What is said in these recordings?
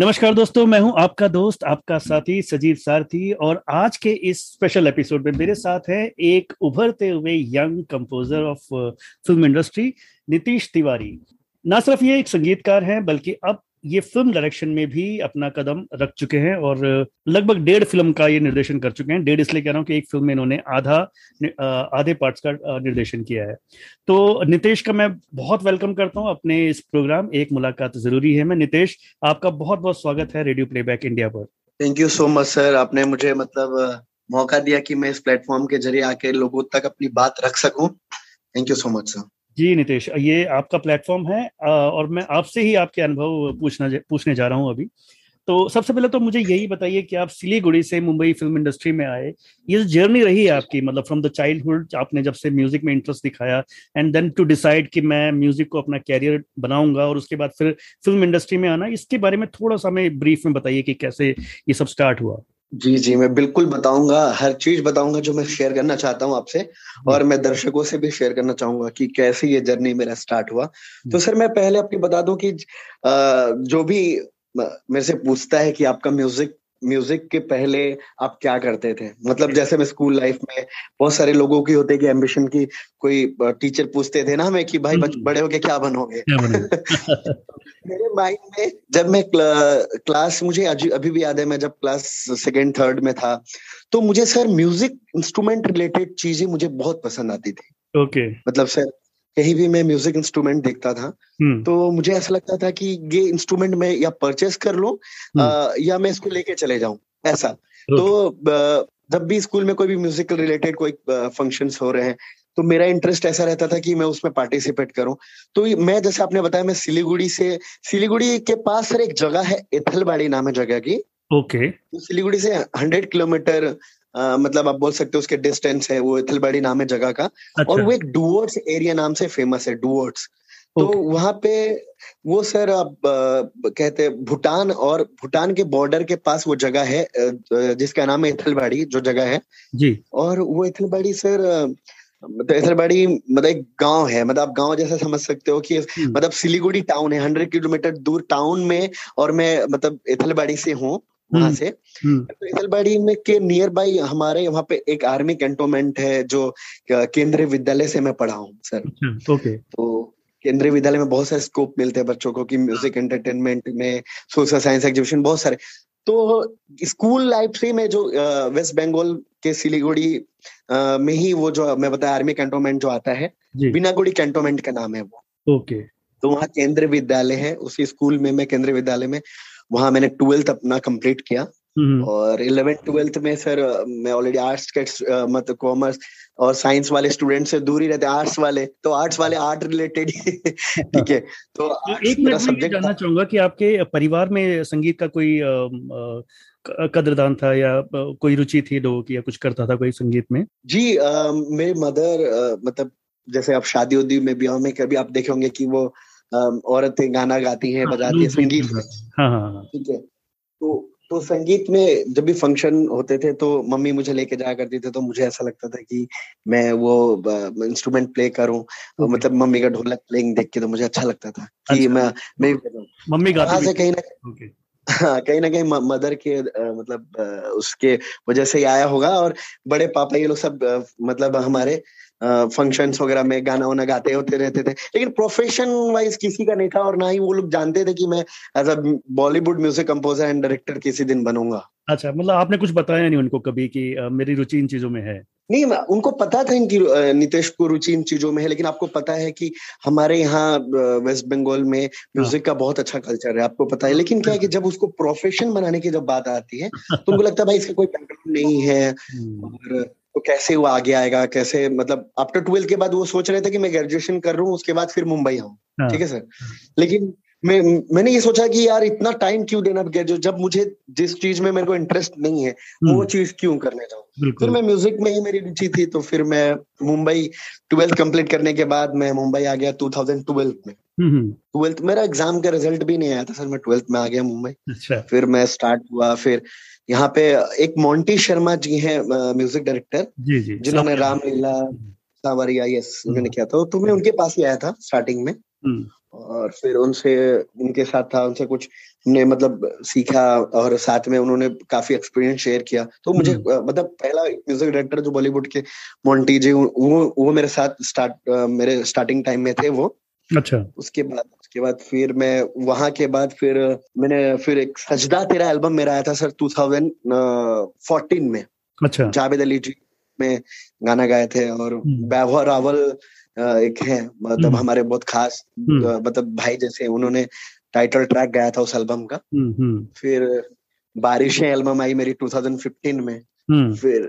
नमस्कार दोस्तों, मैं हूँ आपका दोस्त, आपका साथी सजीव सारथी और आज के इस स्पेशल एपिसोड में मेरे साथ है एक उभरते हुए young composer of film industry Nitish Tiwari ना सिर्फ़ ये एक संगीतकार हैं, बल्कि अब ये फ़िल्म डायरेक्शन में भी अपना कदम रख चुके हैं और लगभग डेढ़ फ़िल्म का ये निर्देशन कर चुके हैं। डेढ़ इसलिए कह रहा हूँ कि एक फ़िल्म में इन्होंने आधा आधे पार्ट्स का निर्देशन किया है। तो नितेश का मैं बहुत वेलकम करता हूँ अपने इस प्रोग्राम, एक मुलाकात ज़रूरी है। मैं नितेश, आपका बहुत बहुत स्वागत है रेडियो प्लेबैक इंडिया पर। Thank you so much sir आपने मुझे मतलब मौका दिया कि मैं इस प्लेटफॉर्म के ज़रिए आके लोगों तक अपनी बात रख सकूँ। Thank you so much sir ji, Nitesh, ये आपका प्लेटफॉर्म है और मैं आपसे ही आपके अनुभव पूछना पूछने जा रहा हूँ अभी। तो सबसे पहले तो मुझे यही बताइए कि आप सिलीगुड़ी से मुंबई फ़िल्म इंडस्ट्री में आए, ये जर्नी रही है आपकी मतलब फ्रॉम द चाइल्डहुड आपने जब से म्यूज़िक में इंटरेस्ट दिखाया एंड देन टू डिसाइड कि मैं म्यूज़िक को अपना कैरियर बनाऊँगा, और उसके बाद फिर फ़िल्म इंडस्ट्री में आना, इसके बारे में थोड़ा सा हमें ब्रीफ में बताइए कि कैसे ये सब स्टार्ट हुआ। जी जी, मैं बिल्कुल बताऊँगा, हर चीज़ बताऊँगा जो मैं शेयर करना चाहता हूँ आपसे और मैं दर्शकों से भी शेयर करना चाहूँगा कि कैसे ये जर्नी मेरा स्टार्ट हुआ। तो सर मैं पहले आपको बता दूँ कि जो भी मेरे से पूछता है कि आपका म्यूज़िक म्यूज़िक के पहले आप क्या करते थे? मतलब जैसे मैं स्कूल लाइफ में बहुत सारे लोगों की होते कि एम्बिशन की कोई टीचर पूछते थे ना हमें कि भाई हम्म। बड़े होके क्या बनोगे? मेरे माइंड में जब मैं क्लास मुझे अभी भी याद है मैं जब क्लास सेकेंड थर्ड में था तो मुझे सर म्यूज़िक इंस्ट्रूमेंट रिलेटेड चीज़ें मुझे बहुत पसंद आती थी। Okay okay. मतलब सर कहीं भी मैं म्यूज़िक इंस्ट्रूमेंट देखता था हम्म। तो मुझे ऐसा लगता था कि ये इंस्ट्रूमेंट मैं या परचेस कर लूँ हम्म। या मैं इसको लेके चले जाऊँ ऐसा तो जब भी स्कूल में कोई भी म्यूजिकल रिलेटेड कोई फ़ंक्शन हो रहे हैं तो मेरा इंटरेस्ट ऐसा रहता था कि मैं उसमें पार्टिसिपेट करूँ तो मैं जैसे आपने बताया मैं सिलीगुड़ी से सिलीगुड़ी के पास सर एक जगह है एथलबाड़ी नाम है जगह की ओके okay. तो सिलीगुड़ी से हंड्रेड किलोमीटर मतलब आप बोल सकते हो उसके डिस्टेंस है वो इथलबाड़ी नाम है जगह का। अच्छा। और वो एक डुवर्ड्स एरिया नाम से फ़ेमस है डुवर्ड्स तो वहाँ पे वो सर आप कहते हैं भूटान और भूटान के बॉर्डर के पास वो जगह है जिसका नाम है इथलबाड़ी जो जगह है। जी। और वो इथलबाड़ी सर मतलब इथलबाड़ी मतलब एक गाँव है मतलब आप गाँव जैसा समझ सकते हो कि हम्म। मतलब सिलीगुड़ी टाउन है हंड्रेड किलोमीटर दूर टाउन में और मैं मतलब इथलबाड़ी से हूँ। वहाँ हम्म, से। हम्म। तो में के नियर बाई हमारे वहाँ पे एक आर्मी कैंटोनमेंट है जो केंद्रीय विद्यालय से मैं पढ़ा हूँ सर। अच्छा, ओके। तो केंद्रीय विद्यालय में बहुत सारे स्कोप मिलते हैं बच्चों को कि म्यूज़िक एंटरटेनमेंट में सोशल साइंस एग्जीबिशन बहुत सारे। तो स्कूल लाइफ से मैं जो वेस्ट बंगाल के सिलीगुड़ी में ही वो जो मैं बताया आर्मी कैंटोनमेंट जो आता है बिनागुड़ी कैंटोनमेंट का नाम है वो। ओके। तो वहाँ केंद्रीय विद्यालय है उसी स्कूल में मैं केंद्रीय विद्यालय में वहाँ मैंने ट्वेल्थ अपना कंप्लीट किया। हम्म। और इलेवेंथ ट्वेल्थ में सर मैं ऑलरेडी आर्ट्स के मतलब कॉमर्स और साइंस वाले स्टूडेंट से दूर ही रहते आर्ट्स वाले। तो आर्ट्स वाले आर्ट रिलेटेड ठीक है। तो, तो एक मिनट सब्जेक्ट जानना चाहूँगा कि आपके परिवार में संगीत का कोई कदरदान था या कोई रुचि थी लोगों की या कुछ करता था कोई संगीत में? जी आ, मेरे मदर मतलब जैसे आप शादी उदी में ब्याह में कभी आप देखे होंगे कि वो औरतें गाना गाती हैं हाँ, बजाती हैं संगीत हाँ, हाँ, ठीक है। तो तो संगीत में जब भी फ़ंक्शन होते थे तो मम्मी मुझे लेके जाया करती थी तो मुझे ऐसा लगता था कि मैं वो इंस्ट्रूमेंट प्ले करूँ। और मतलब मम्मी का ढोलक प्लेइंग देख के तो मुझे अच्छा लगता था कि अच्छा। मैं मैं मम्मी गाती से कहीं ना हाँ कहीं ना कहीं मदर के मतलब उसके वजह से ही आया होगा। और बड़े पापा ये लोग सब मतलब हमारे फ़ंक्शंस वगैरह में गाना वाना गाते होते रहते थे। लेकिन प्रोफेशन वाइज किसी का नहीं था और ना ही वो लोग जानते थे कि मैं as a Bollywood music composer and director किसी दिन बनूँगा। अच्छा मतलब आपने कुछ बताया नहीं उनको कभी कि मेरी रुचि इन चीज़ों में है? नहीं उनको पता था इनकी नितेश को रुचि इन चीज़ों में है लेकिन आपको पता है कि हमारे यहाँ वेस्ट बंगाल में म्यूज़िक का बहुत अच्छा कल्चर है आपको पता है। लेकिन क्या है कि जब उसको प्रोफेशन बनाने की जब बात आती है तो उनको लगता है भाई इसका कोई बैकग्राउंड नहीं है। हम्म। और तो कैसे वो आगे आएगा? कैसे मतलब आफ्टर ट्वेल्थ के बाद वो सोच रहे थे कि मैं ग्रेजुएशन कर रहा हूँ उसके बाद फिर मुंबई आऊँ। हाँ। ठीक है सर लेकिन मैं मैंने ये सोचा कि यार इतना टाइम क्यों देना जो जब मुझे जिस चीज़ में मेरे को इंटरेस्ट नहीं है वो हम्म। चीज़ क्यों करने जाऊँ? फिर मैं म्यूज़िक में ही मेरी रुचि थी तो फिर मैं मुंबई ट्वेल्थ कंप्लीट करने के बाद मैं मुंबई आ गया 2012 में। ट्वेल्थ मेरा एग्ज़ाम का रिज़ल्ट भी नहीं आया था सर मैं ट्वेल्थ में आ गया मुंबई। अच्छा। फिर मैं स्टार्ट हुआ फिर यहाँ पे एक मोंटी शर्मा जी हैं म्यूज़िक डायरेक्टर जिन्होंने रामलीला सावरिया यस उन्होंने किया था। तो मैं उनके पास ही आया था स्टार्टिंग में। हम्म। और फिर उनसे उनके साथ था उनसे कुछ हमने मतलब सीखा और साथ में उन्होंने काफ़ी एक्सपीरियंस शेयर किया। तो मुझे हम्म। मतलब पहला म्यूज़िक डायरेक्टर जो बॉलीवुड के मोन्टी जी वो वो मेरे साथ स्टार्ट मेरे स्टार्टिंग टाइम में थे वो। अच्छा। उसके बाद उसके बाद फिर मैं वहाँ के बाद फिर मैंने फिर एक सजदा तेरा एल्बम मेरा आया था सर 2014 में अच्छा जावेद अली जी में गाना गाए थे और हम्म। वैभव रावल एक है मतलब हम्म। हमारे बहुत खास हम्म। मतलब भाई जैसे उन्होंने टाइटल ट्रैक गाया था उस एल्बम का फिर बारिशें एल्बम आई मेरी 2015 में फिर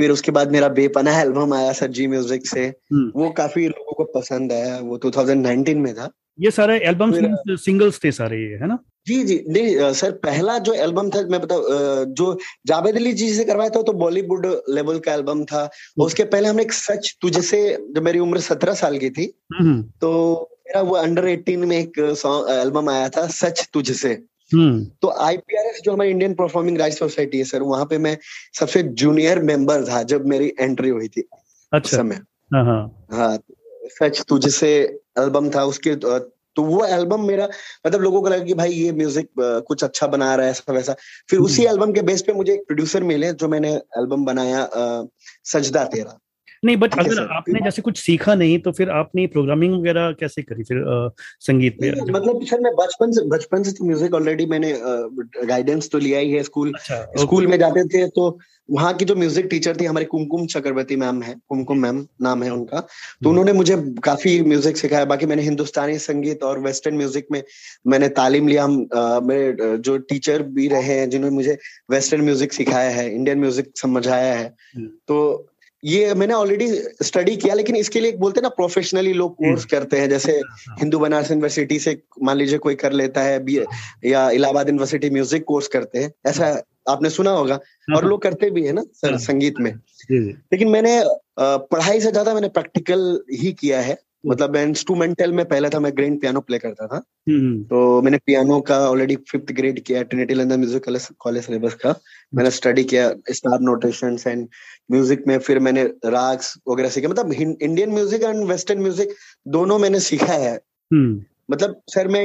फिर उसके बाद मेरा बेपना एल्बम आया सर जी म्यूज़िक से। वो काफ़ी लोगों को पसंद आया। वो 2019 में था। ये सारे एल्बम सिंगल्स थे सारे ये है ना? जी जी। नहीं सर पहला जो एल्बम था मैं बता जो जावेद अली जी से करवाया था तो बॉलीवुड लेवल का एल्बम था। उसके पहले हमने एक सच तुझे से जब मेरी उम्र सत्रह साल की थी हम्म। तो मेरा वो अंडर एटीन में एक एल्बम आया था सच तुझसे। हम्म। तो आईपीआरएस जो हमारी इंडियन परफॉर्मिंग राइट सोसाइटी है सर वहाँ पे मैं सबसे जूनियर मेंबर था जब मेरी एंट्री हुई थी अच्छा। समय। हाँ, हाँ।, हाँ सच तुझसे एल्बम था उसके तो वो एल्बम मेरा मतलब लोगों को लगा कि भाई ये म्यूज़िक कुछ अच्छा बना रहा है ऐसा वैसा। फिर उसी एल्बम हम्म। के बेस पे मुझे एक प्रोड्यूसर मिले जो मैंने एल्बम बनाया सजदा तेरा। नहीं बट अगर आपने जैसे कुछ सीखा नहीं तो फिर आपने प्रोग्रामिंग वगैरह कैसे करी फिर आ, संगीत पे मतलब सर मैं बचपन से बचपन से तो म्यूज़िक ऑलरेडी मैंने गाइडेंस तो लिया ही है स्कूल अच्छा, स्कूल में जाते थे तो वहाँ की जो म्यूज़िक टीचर थी हमारे कुमकुम चक्रवर्ती मैम है कुमकुम मैम नाम है उनका। तो हम्म। उन्होंने मुझे काफ़ी म्यूज़िक सिखाया बाकी मैंने हिंदुस्तानी संगीत और वेस्टर्न म्यूज़िक में मैंने तालीम लिया। मेरे जो टीचर भी रहे हैं जिन्होंने मुझे वेस्टर्न म्यूज़िक सिखाया है इंडियन म्यूज़िक समझाया है हम्म। तो ये मैंने ऑलरेडी स्टडी किया लेकिन इसके लिए बोलते हैं ना प्रोफेशनली लोग कोर्स करते हैं जैसे हाँ। हिंदू बनारस यूनिवर्सिटी से मान लीजिए कोई कर लेता है बी या इलाहाबाद यूनिवर्सिटी म्यूज़िक कोर्स करते हैं ऐसा आपने सुना होगा हाँ, और हाँ। लोग करते भी है ना सर संगीत में। लेकिन मैंने पढ़ाई से ज़्यादा मैंने प्रैक्टिकल ही किया है। मतलब मैं इंस्ट्रूमेंटल में पहले था मैं ग्रैंड पियानो प्ले करता था हम्म। तो मैंने पियानो का ऑलरेडी फिफ्थ ग्रेड किया Trinity London music college syllabus का मैंने स्टडी किया स्टार नोटेशन एंड म्यूज़िक में फिर मैंने राग्स वगैरह सीखे मतलब Indian music and western music दोनों मैंने सीखा है हम्म। मतलब सर मैं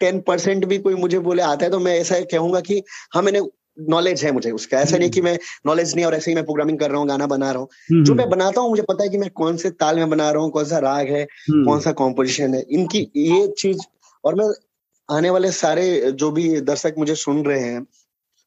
टेन परसेंट भी कोई मुझे बोले आता है तो मैं ऐसा कहूँगा कि हाँ मैंने नॉलेज है मुझे उसका। ऐसा नहीं कि मैं नॉलेज नहीं और ऐसे ही मैं प्रोग्रामिंग कर रहा हूँ गाना बना रहा हूँ। हम्म, जो मैं हम्म। बनाता हूँ मुझे पता है कि मैं कौन से ताल में बना रहा हूँ कौन सा राग है हम्म। कौन सा कॉम्पोजिशन है। इनकी ये चीज़ और मैं आने वाले सारे जो भी दर्शक मुझे सुन रहे हैं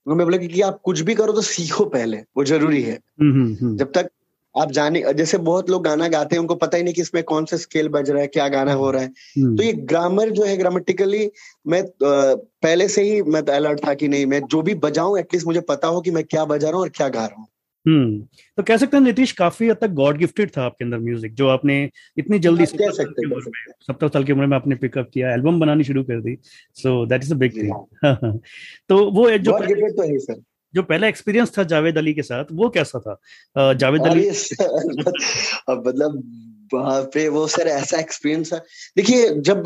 मैं बोला कि आप कुछ भी करो तो सीखो पहले वो ज़रूरी है। जब तक आप जाने जैसे बहुत लोग गाना गाते हैं उनको पता ही नहीं कि इसमें कौन सा स्केल बज रहा है क्या गाना हो रहा है। हम्म। तो ये ग्रामर जो है ग्रामेटिकली मैं पहले से ही मैं अलर्ट था कि नहीं मैं जो भी बजाऊं एटलीस्ट मुझे पता हो कि मैं क्या बजा रहा हूँ और क्या गा रहा हूँ। हम्म। तो कह सकते हैं नीतीश काफ़ी हद तक गॉड गिफ्टेड था आपके अंदर म्यूज़िक जो आपने इतनी जल्दी सत्तर साल की उम्र में आपने पिकअप किया एल्बम बनानी शुरू कर दी। So that is a big thing तो वो जो तो है सर जो पहला एक्सपीरियंस था जावेद अली के साथ वो कैसा था? जावेद अली मतलब वहाँ पे वो सर ऐसा एक्सपीरियंस है देखिए जब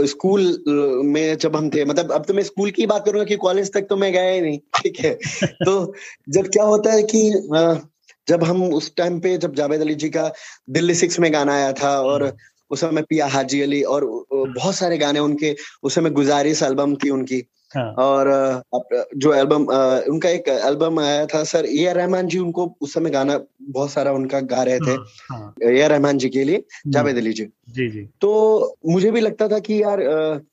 स्कूल में जब हम थे मतलब अब तो मैं स्कूल की बात करूँगा कि कॉलेज तक तो मैं गया ही नहीं ठीक है? तो जब क्या होता है कि जब हम उस टाइम पे जब जावेद अली जी का दिल्ली सिक्स में गाना आया था और हम्म। उस समय पिया हाजी अली और बहुत सारे गाने उनके उस समय गुजारिश एल्बम थी उनकी। हाँ. और जो एल्बम उनका एक एल्बम आया था sir A R Rahman ji उनको उस समय गाना बहुत सारा उनका गा रहे थे हाँ, हाँ। ए आर रहमान जी के लिए हम्म। जावेद अली जी जी जी तो मुझे भी लगता था कि यार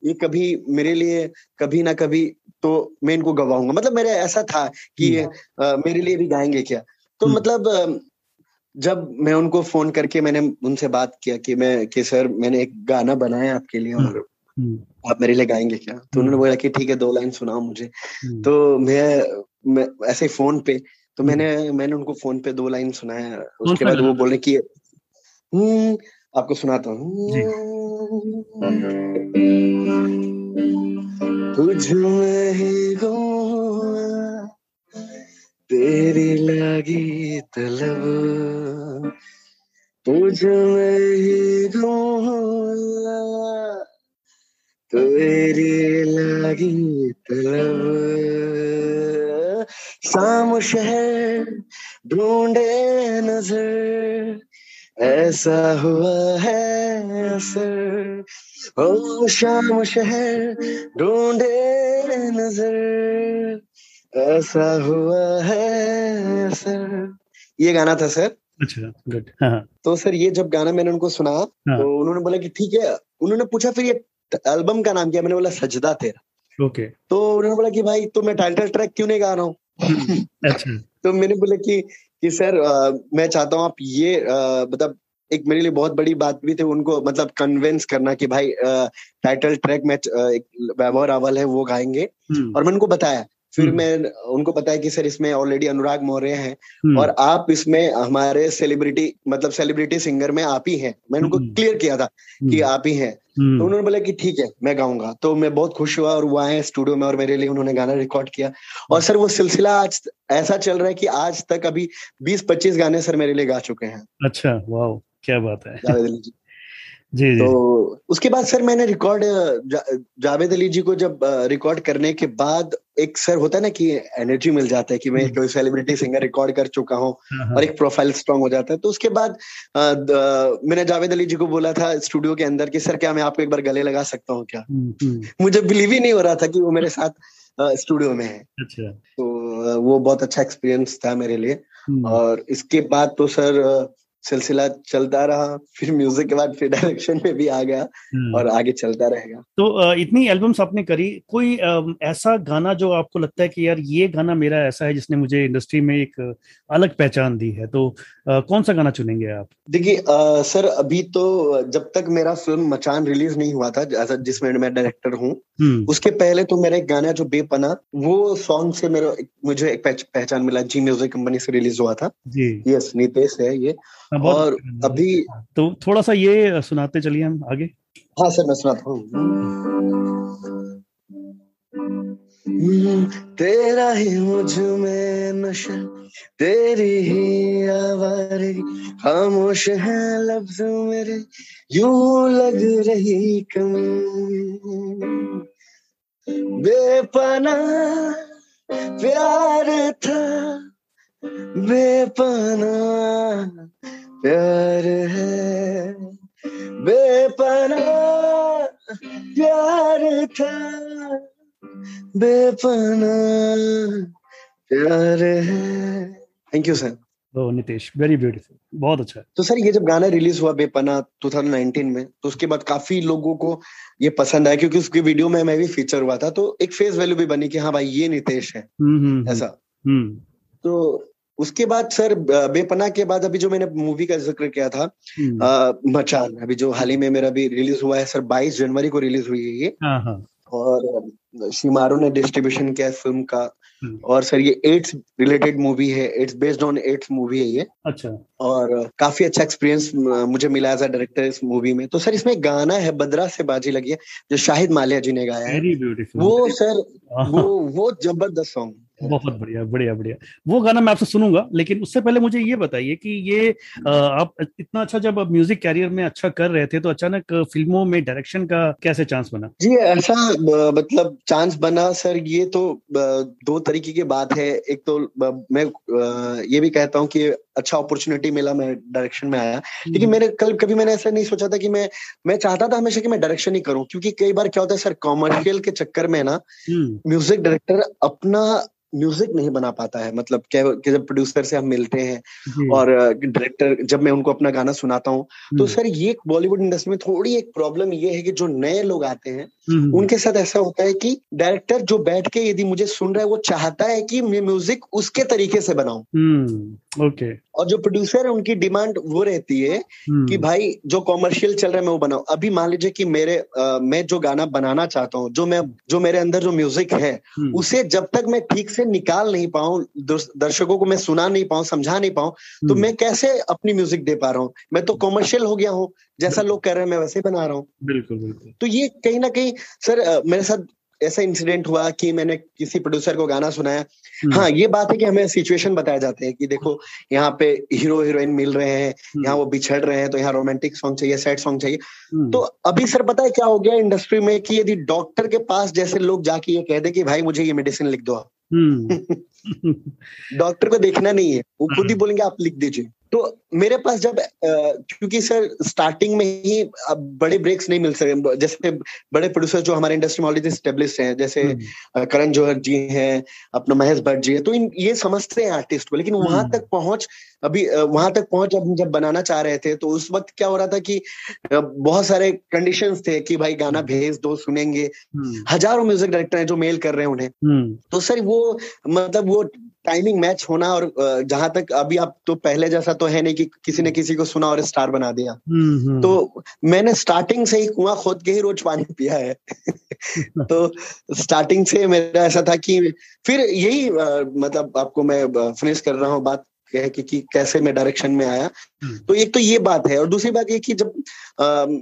ये कभी मेरे लिए कभी ना कभी तो मैं इनको गवाऊँगा मतलब मेरा ऐसा था कि हम्म। मेरे लिए भी गाएँगे क्या तो हम्म। मतलब जब मैं उनको फ़ोन करके मैंने उनसे बात किया कि मैं कि सर मैंने एक गाना बनाया आपके लिए और। आप मेरे लिए गाएँगे क्या? तो उन्होंने हम्म। बोला कि ठीक है दो लाइन सुनाओ मुझे। हम्म। तो मैं, मैं ऐसे फ़ोन पे तो मैंने मैंने उनको फ़ोन पे दो लाइन सुनाया। उसके बाद वो बोले कि आपको सुनाता हूँ। तेरी लगी तलब। तुझ में ही तेरी लगी तलब शाम शहर ढूंढे नज़र। ऐसा हुआ है असर। ओ शाम शहर ढूंढे नज़र। ऐसा हुआ है सर ये गाना था सर। अच्छा गुड हाँ। तो सर ये जब गाना मैंने उनको सुना हाँ। तो उन्होंने बोला कि ठीक है। उन्होंने पूछा फिर ये एल्बम का नाम किया मैंने बोला सजदा तेरा। ओके तो उन्होंने बोला कि भाई तो मैं टाइटल ट्रैक क्यों नहीं गा रहा हूँ? अच्छा। तो मैंने बोला कि कि सर आ, मैं चाहता हूँ आप ये मतलब एक मेरे लिए बहुत बड़ी बात भी थी उनको मतलब कन्विंस करना कि भाई टाइटल ट्रैक में एक वैभव रावल है वो गाएँगे। हम्म, और मैंने उनको बताया। फिर हम्म। मैं उनको बताया कि सर इसमें ऑलरेडी अनुराग मौर्य हैं हम्म, और आप इसमें हमारे सेलिब्रिटी मतलब सेलिब्रिटी सिंगर में आप ही हैं। मैंने उनको हम्म। क्लियर किया था कि हम्म, आप ही हैं। हम्म, तो उन्होंने बोला कि ठीक है मैं गाऊँगा। तो मैं बहुत खुश हुआ और वो आए स्टूडियो में और मेरे लिए उन्होंने गाना रिकॉर्ड किया। और सर वो सिलसिला आज ऐसा चल रहा है कि आज तक अभी 20-25 गाने सर मेरे लिए गा चुके हैं। अच्छा वाह क्या बात है। जी तो उसके बाद सर मैंने रिकॉर्ड जा, जावेद अली जी को जब रिकॉर्ड करने के बाद एक सर होता है ना कि एनर्जी मिल जाता है कि मैं हम्म। कोई सेलिब्रिटी सिंगर रिकॉर्ड कर चुका हूँ हाँ, हाँ, और एक प्रोफ़ाइल स्ट्रांग हो जाता है। तो उसके बाद अ, द- मैंने जावेद अली जी को बोला था स्टूडियो के अंदर कि सर क्या मैं आपको एक बार गले लगा सकता हूँ क्या? हम्म, हम्म, मुझे बिलीव ही नहीं हो रहा था कि वो मेरे साथ स्टूडियो में है। अच्छा। तो वो बहुत अच्छा एक्सपीरियंस था मेरे लिए। और इसके बाद तो सर सिलसिला चलता रहा फिर म्यूज़िक के बाद फिर डायरेक्शन में भी आ गया हम्म। और आगे चलता रहेगा। तो इतनी एल्बम्स आपने करी कोई ऐसा गाना जो आपको लगता है कि यार ये गाना मेरा ऐसा है जिसने मुझे इंडस्ट्री में एक अलग पहचान दी है? तो कौन सा गाना चुनेंगे आप? देखिए सर अभी तो जब तक मेरा फ़िल्म मचान रिलीज़ नहीं हुआ था जिसमें मैं डायरेक्टर हूँ हम्म, उसके पहले तो मेरा एक गाना जो बेपना वो सॉन्ग से मेरा मुझे एक पहचान मिला जी म्यूज़िक कंपनी से रिलीज़ हुआ था। जी। यस नितेश है ये। और अच्छा। अभी तो थोड़ा सा ये सुनाते चलिए हम आगे। हाँ सर मैं सुनाता हूँ। तेरा ही मुझमें नशा तेरी ही आवारी खामोश है लफ्ज मेरे यूँ लग रही कमी। बेपना प्यार था बेपना प्यार है। बेपना प्यार था। बेपना प्यार है। Thank you sir O Nitesh very beautiful बहुत अच्छा है। तो सर ये जब गाना रिलीज़ हुआ बेपना 2019 में तो उसके बाद काफ़ी लोगों को ये पसंद आया क्योंकि उसकी वीडियो में मैं भी फीचर हुआ था तो एक फेस वैल्यू भी बनी कि हाँ भाई ये नितेश है। हम्म, हम्म, हम्म, ऐसा। हम्म, तो उसके बाद सर बेपना के बाद अभी जो मैंने मूवी का ज़िक्र किया था हम्म, अ, मचान अभी जो हाल ही में मेरा भी रिलीज़ हुआ है सर 22 जनवरी को रिलीज़ हुई है ये। हाँ हाँ। और शिमारू ने डिस्ट्रीब्यूशन किया है फ़िल्म का। हम्म। और सर ये एड्स रिलेटेड मूवी है it's based on AIDS movie है ये। अच्छा। और काफ़ी अच्छा एक्सपीरियंस मुझे मिला एज अ डायरेक्टर इस मूवी में। तो सर इसमें गाना है बद्रा से बाजी लगी है जो शाहिद मालिया जी ने गाया है। वो सर वो वो ज़बरदस्त सॉन्ग बहुत बढ़िया बढ़िया बढ़िया। वो गाना मैं आपसे सुनूँगा लेकिन उससे पहले मुझे ये बताइए कि ये आप इतना अच्छा जब आप म्यूज़िक कैरियर में अच्छा कर रहे थे तो अचानक फ़िल्मों में डायरेक्शन का कैसे चांस बना? जी ऐसा मतलब चांस बना सर ये तो दो तरीके की बात है। एक तो मैं ये भी कहता हूँ कि अच्छा अपॉर्चुनिटी मिला मैं डायरेक्शन में आया। लेकिन मेरे कल कभी मैंने ऐसा नहीं सोचा था कि मैं मैं चाहता था हमेशा कि मैं डायरेक्शन ही करूँ क्योंकि कई बार क्या होता है सर कॉमर्शियल के चक्कर में ना हम्म, म्यूज़िक डायरेक्टर अपना म्यूज़िक नहीं बना पाता है। मतलब क्या कि जब प्रोड्यूसर से हम मिलते हैं और डायरेक्टर जब मैं उनको अपना गाना सुनाता हूँ तो हम्म, सर ये बॉलीवुड इंडस्ट्री में थोड़ी एक प्रॉब्लम ये है कि जो नए लोग आते हैं उनके साथ ऐसा होता है कि डायरेक्टर जो बैठ के यदि मुझे सुन रहा है वो चाहता है कि मैं म्यूज़िक उसके तरीके से बनाऊँ। हम्म, ओके और जो प्रोड्यूसर है उनकी डिमांड वो रहती है हम्म, कि भाई जो कॉमर्शियल चल रहा है मैं वो बनाऊँ। अभी मान लीजिए कि मेरे अ, मैं जो गाना बनाना चाहता हूँ जो मैं जो मेरे अंदर जो म्यूज़िक है हम्म, उसे जब तक मैं ठीक से निकाल नहीं पाऊँ दर्श- दर्शकों को मैं सुना नहीं पाऊँ समझा नहीं पाऊँ तो हम्म, मैं कैसे अपनी म्यूज़िक दे पा रहा हूँ? मैं तो कॉमर्शियल हो गया हूँ जैसा लोग कह रहे हैं मैं वैसे ही बना रहा हूँ। बिल्कुल बिल्कुल। तो ये कहीं ना कहीं सर मेरे साथ ऐसा इंसिडेंट हुआ कि मैंने किसी प्रोड्यूसर को गाना सुनाया। हम्म, हाँ ये बात है कि हमें सिचुएशन बताए जाते हैं कि देखो यहाँ पे हीरो हीरोइन मिल रहे हैं हम्म, यहाँ वो बिछड़ रहे हैं तो यहाँ रोमांटिक सॉन्ग चाहिए सैड सॉन्ग चाहिए। हम्म, तो अभी सर पता है क्या हो गया इंडस्ट्री में कि यदि डॉक्टर के पास जैसे लोग जाके ये कह दे कि भाई मुझे ये मेडिसिन लिख दो डॉक्टर को देखना नहीं है वो खुद ही हाँ। बोलेंगे आप लिख दीजिए तो मेरे पास जब क्योंकि सर स्टार्टिंग में ही बड़े ब्रेक्स नहीं मिल सके जैसे बड़े प्रोड्यूसर जो हमारे इंडस्ट्री में ऑलरेडी स्टेब्लिश हैं जैसे हम्म। करण जौहर जी हैं अपना महेश भट्ट जी है तो इन ये समझते हैं आर्टिस्ट को लेकिन वहाँ हम्म। तक पहुँच अभी वहाँ तक पहुँच जब जब बनाना चाह रहे थे तो उस वक्त क्या हो रहा था कि बहुत सारे कंडीशंस थे कि भाई गाना हम्म। भेज दो सुनेंगे हज़ारों म्यूज़िक डायरेक्टर हैं जो मेल कर रहे हैं उन्हें तो सर वो मतलब वो टाइमिंग मैच होना और जहाँ तक अभी आप तो पहले जैसा तो है नहीं कि किसी ने किसी को सुना और स्टार बना दिया। हम्म, हम्म। तो मैंने स्टार्टिंग से ही कुआँ खोद के ही रोज पानी पिया है। तो स्टार्टिंग से मेरा ऐसा था कि फिर यही मतलब आपको मैं फिनिश कर रहा हूँ बात। है कि, कि कैसे मैं डायरेक्शन में आया हम्म। तो एक तो ये बात है और दूसरी बात ये कि जब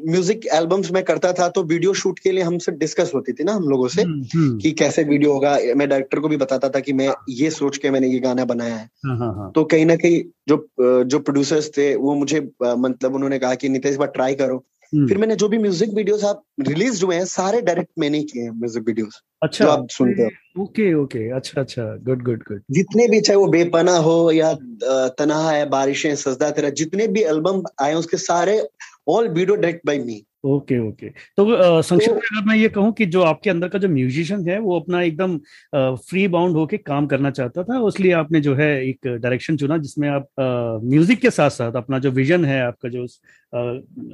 म्यूज़िक एल्बम्स में करता था तो वीडियो शूट के लिए हमसे डिस्कस होती थी ना हम लोगों से हम्म, हम्म। कि कैसे वीडियो होगा मैं डायरेक्टर को भी बताता था कि मैं ये सोच के मैंने ये गाना बनाया है हाँ, हाँ, हाँ। तो कहीं ना कहीं जो जो प्रोड्यूसर्स थे वो मुझे मतलब उन्होंने कहा कि नितेश बार ट्राई करो। फिर मैंने जो भी म्यूज़िक वीडियोस आप रिलीज़ हुए हैं सारे डायरेक्ट मैंने किए हैं म्यूज़िक वीडियोस अच्छा। जो आप सुनते हो। Okay okay. अच्छा अच्छा। गुड गुड गुड जितने भी चाहे वो बेपना हो या तनहा है बारिशें सजदा तेरा जितने भी एल्बम आए उसके सारे all video direct by me okay okay तो संक्षिप्त में अगर मैं ये कहूँ कि जो आपके अंदर का जो म्यूजिशियन है वो अपना एकदम फ्री बाउंड होके काम करना चाहता था इसलिए आपने जो है एक डायरेक्शन चुना जिसमें आप म्यूज़िक के साथ साथ अपना जो विजन है आपका जो आ,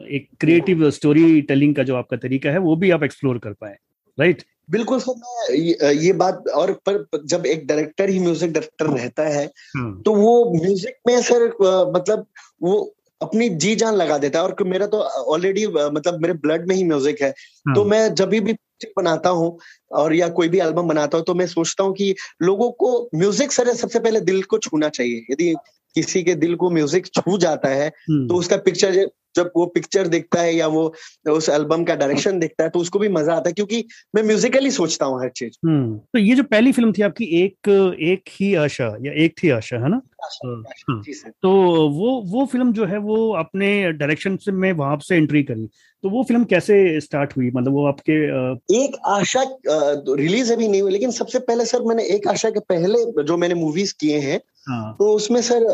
एक क्रिएटिव स्टोरी टेलिंग का जो आपका तरीका है वो भी आप एक्सप्लोर कर पाए राइट बिल्कुल सर मैं ये, ये बात और पर जब एक डायरेक्टर ही म्यूज़िक डायरेक्टर रहता है हाँ। तो वो म्यूज़िक में सर मतलब वो अपनी जी जान लगा देता है और मेरा तो ऑलरेडी मतलब मेरे ब्लड में ही म्यूज़िक है हाँ। तो मैं जब भी बनाता हूँ और या कोई भी एल्बम बनाता हूँ तो मैं सोचता हूँ कि लोगों को म्यूज़िक सर सबसे पहले दिल को छूना चाहिए यदि किसी के दिल को म्यूज़िक छू जाता है हम्म। तो उसका पिक्चर जब वो पिक्चर देखता है या वो उस एल्बम का डायरेक्शन देखता है तो उसको भी मज़ा आता है क्योंकि मैं म्यूजिकली सोचता हूँ हर चीज़ हम्म, तो ये जो पहली फ़िल्म थी आपकी एक एक ही आशा या एक थी आशा है ना हाँ, हाँ। तो वो वो फ़िल्म जो है वो अपने डायरेक्शन से में वहाँ से एंट्री करी तो वो फ़िल्म कैसे स्टार्ट हुई मतलब वो आपके आ... एक आशा रिलीज़ अभी नहीं हुई लेकिन सबसे पहले सर मैंने एक आशा के पहले जो मैंने मूवीज़ किए हाँ. तो उसमें सर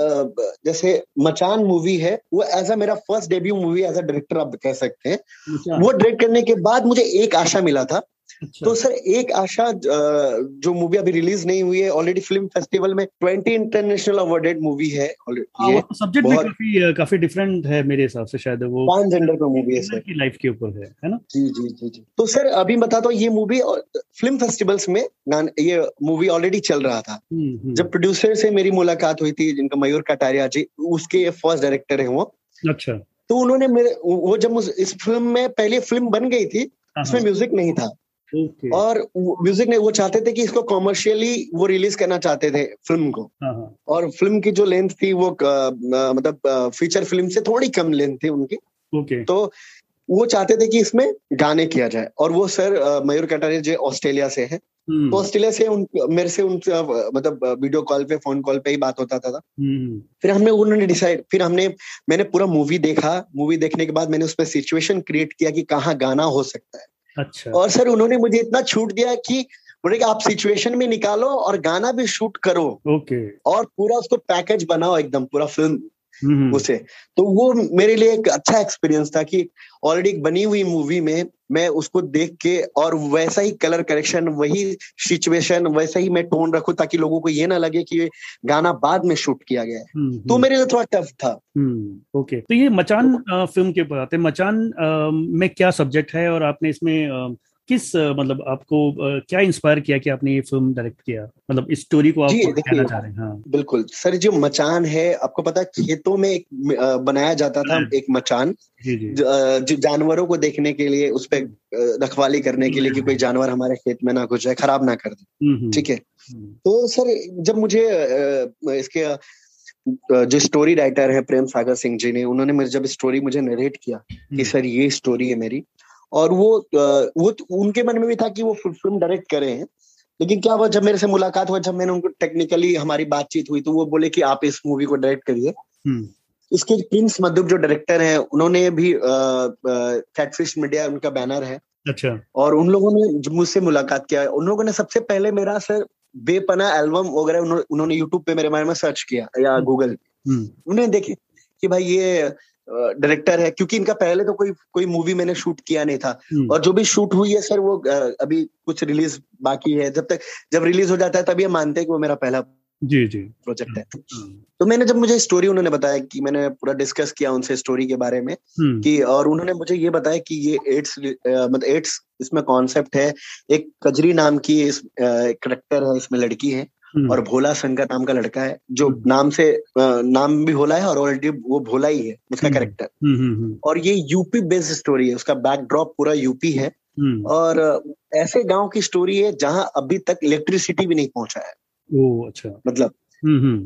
जैसे मचान मूवी है वो एज अ मेरा first debut movie as a director आप कह सकते हैं अच्छा। वो डायरेक्ट करने के बाद मुझे एक आशा मिला था। तो सर एक आशा जो मूवी अभी रिलीज़ नहीं हुई है ऑलरेडी फ़िल्म फेस्टिवल में ट्वेंटी इंटरनेशनल अवार्डेड मूवी है सब्जेक्ट हाँ, काफ़ी काफ़ी डिफरेंट है मेरे हिसाब से शायद वो। पाँच जेंडर का मूवी है सर की लाइफ के ऊपर है है ना? जी जी जी जी। तो सर अभी बताता हूँ ये मूवी फ़िल्म फेस्टिवल्स में ये मूवी ऑलरेडी चल रहा था। हम्म, हम्म। जब प्रोड्यूसर से मेरी मुलाकात हुई थी जिनका मयूर कटारिया जी उसके फ़र्स्ट डायरेक्टर है वो। अच्छा। तो उन्होंने मेरे वो जब इस फ़िल्म में पहले फ़िल्म बन गई थी हाँ, उसमें म्यूज़िक हाँ। नहीं था। Okay. और म्यूज़िक ने वो चाहते थे कि इसको कॉमर्शियली वो रिलीज़ करना चाहते थे फ़िल्म को हाँ, हाँ। और फ़िल्म की जो लेंथ थी वो मतलब फीचर फ़िल्म से थोड़ी कम लेंथ थी उनकी okay. तो वो चाहते थे कि इसमें गाने किया जाए और वो सर मयूर कटारे जो ऑस्ट्रेलिया से है हम्म। तो ऑस्ट्रेलिया से उन मेरे से उन मतलब वीडियो कॉल पे फ़ोन कॉल पे ही बात होता था, हम्म। फिर हमने उन्होंने डिसाइड फिर हमने मैंने पूरा मूवी देखा मूवी देखने के बाद मैंने उस पर सिचुएशन क्रिएट किया कि कहाँ गाना हो सकता है अच्छा। और सर उन्होंने मुझे इतना छूट दिया कि बोले कि आप सिचुएशन में निकालो और गाना भी शूट करो। ओके। और पूरा उसको पैकेज बनाओ एकदम पूरा फ़िल्म। उसे। तो वो मेरे लिए एक अच्छा एक्सपीरियंस था कि ऑलरेडी एक बनी हुई मूवी में मैं उसको देख के और वैसा ही कलर करेक्शन वही सिचुएशन वैसा ही मैं टोन रखू ताकि लोगों को ये ना लगे कि गाना बाद में शूट किया गया है। हम्म, तो हम्म। मेरे लिए थोड़ा टफ था। ओके तो ये मचान फ़िल्म के ऊपर आते मचान में क्या सब्जेक्ट है और आपने इसमें किस मतलब आपको क्या इंस्पायर किया कि आपने ये फ़िल्म डायरेक्ट किया? मतलब इस स्टोरी को आप कहना चाह रहे हैं हाँ। बिल्कुल। सर जो मचान है आपको पता है खेतों में एक बनाया जाता था हाँ। एक मचान। जो जानवरों को देखने के लिए उस पर रखवाली करने के लिए कि कोई जानवर हमारे खेत में ना घुस जाए खराब ना कर दे। हम्म, हम्म। ठीक है? हम्म। तो सर जब मुझे इसके जो स्टोरी राइटर है प्रेम सागर सिंह जी ने उन्होंने मुझे जब स्टोरी मुझे नरेट किया कि सर ये स्टोरी है मेरी और वो वो उनके मन में भी था कि वो फ़िल्म डायरेक्ट करे। हैं लेकिन क्या हुआ जब मेरे से मुलाकात हुआ जब मैंने उनको टेक्निकली हमारी बातचीत हुई तो वो बोले कि आप इस मूवी को डायरेक्ट करिए। हम्म। इसके प्रिंस मधुब जो डायरेक्टर हैं उन्होंने भी कैटफिश मीडिया उनका बैनर है। अच्छा। और उन लोगों ने मुझसे मुलाकात किया। उन लोगों ने सबसे पहले मेरा सर बेपना एल्बम वगैरह उन्होंने यूट्यूब पे मेरे बारे में सर्च किया या गूगल। उन्हें देखे कि भाई ये डायरेक्टर है क्योंकि इनका पहले तो कोई कोई मूवी मैंने शूट किया नहीं था। और जो भी शूट हुई है सर वो अभी कुछ रिलीज़ बाकी है। जब तक जब रिलीज़ हो जाता है तभी हम मानते हैं कि वो मेरा पहला जी जी। प्रोजेक्ट है। तो मैंने जब मुझे स्टोरी उन्होंने बताया कि मैंने पूरा डिस्कस किया उनसे स्टोरी के बारे में कि और उन्होंने मुझे ये बताया कि ये एड्स मतलब एड्स इसमें कॉन्सेप्ट है। एक कजरी नाम की इस करेक्टर है इसमें लड़की है। और भोला शंकर नाम का लड़का है जो नाम से नाम भी भोला है और ऑलरेडी वो भोला ही है उसका कैरेक्टर और ये यूपी बेस्ड स्टोरी है उसका बैकड्रॉप पूरा यूपी है। और ऐसे गाँव की स्टोरी है जहाँ अभी तक इलेक्ट्रिसिटी भी नहीं पहुँचा है। ओ अच्छा। मतलब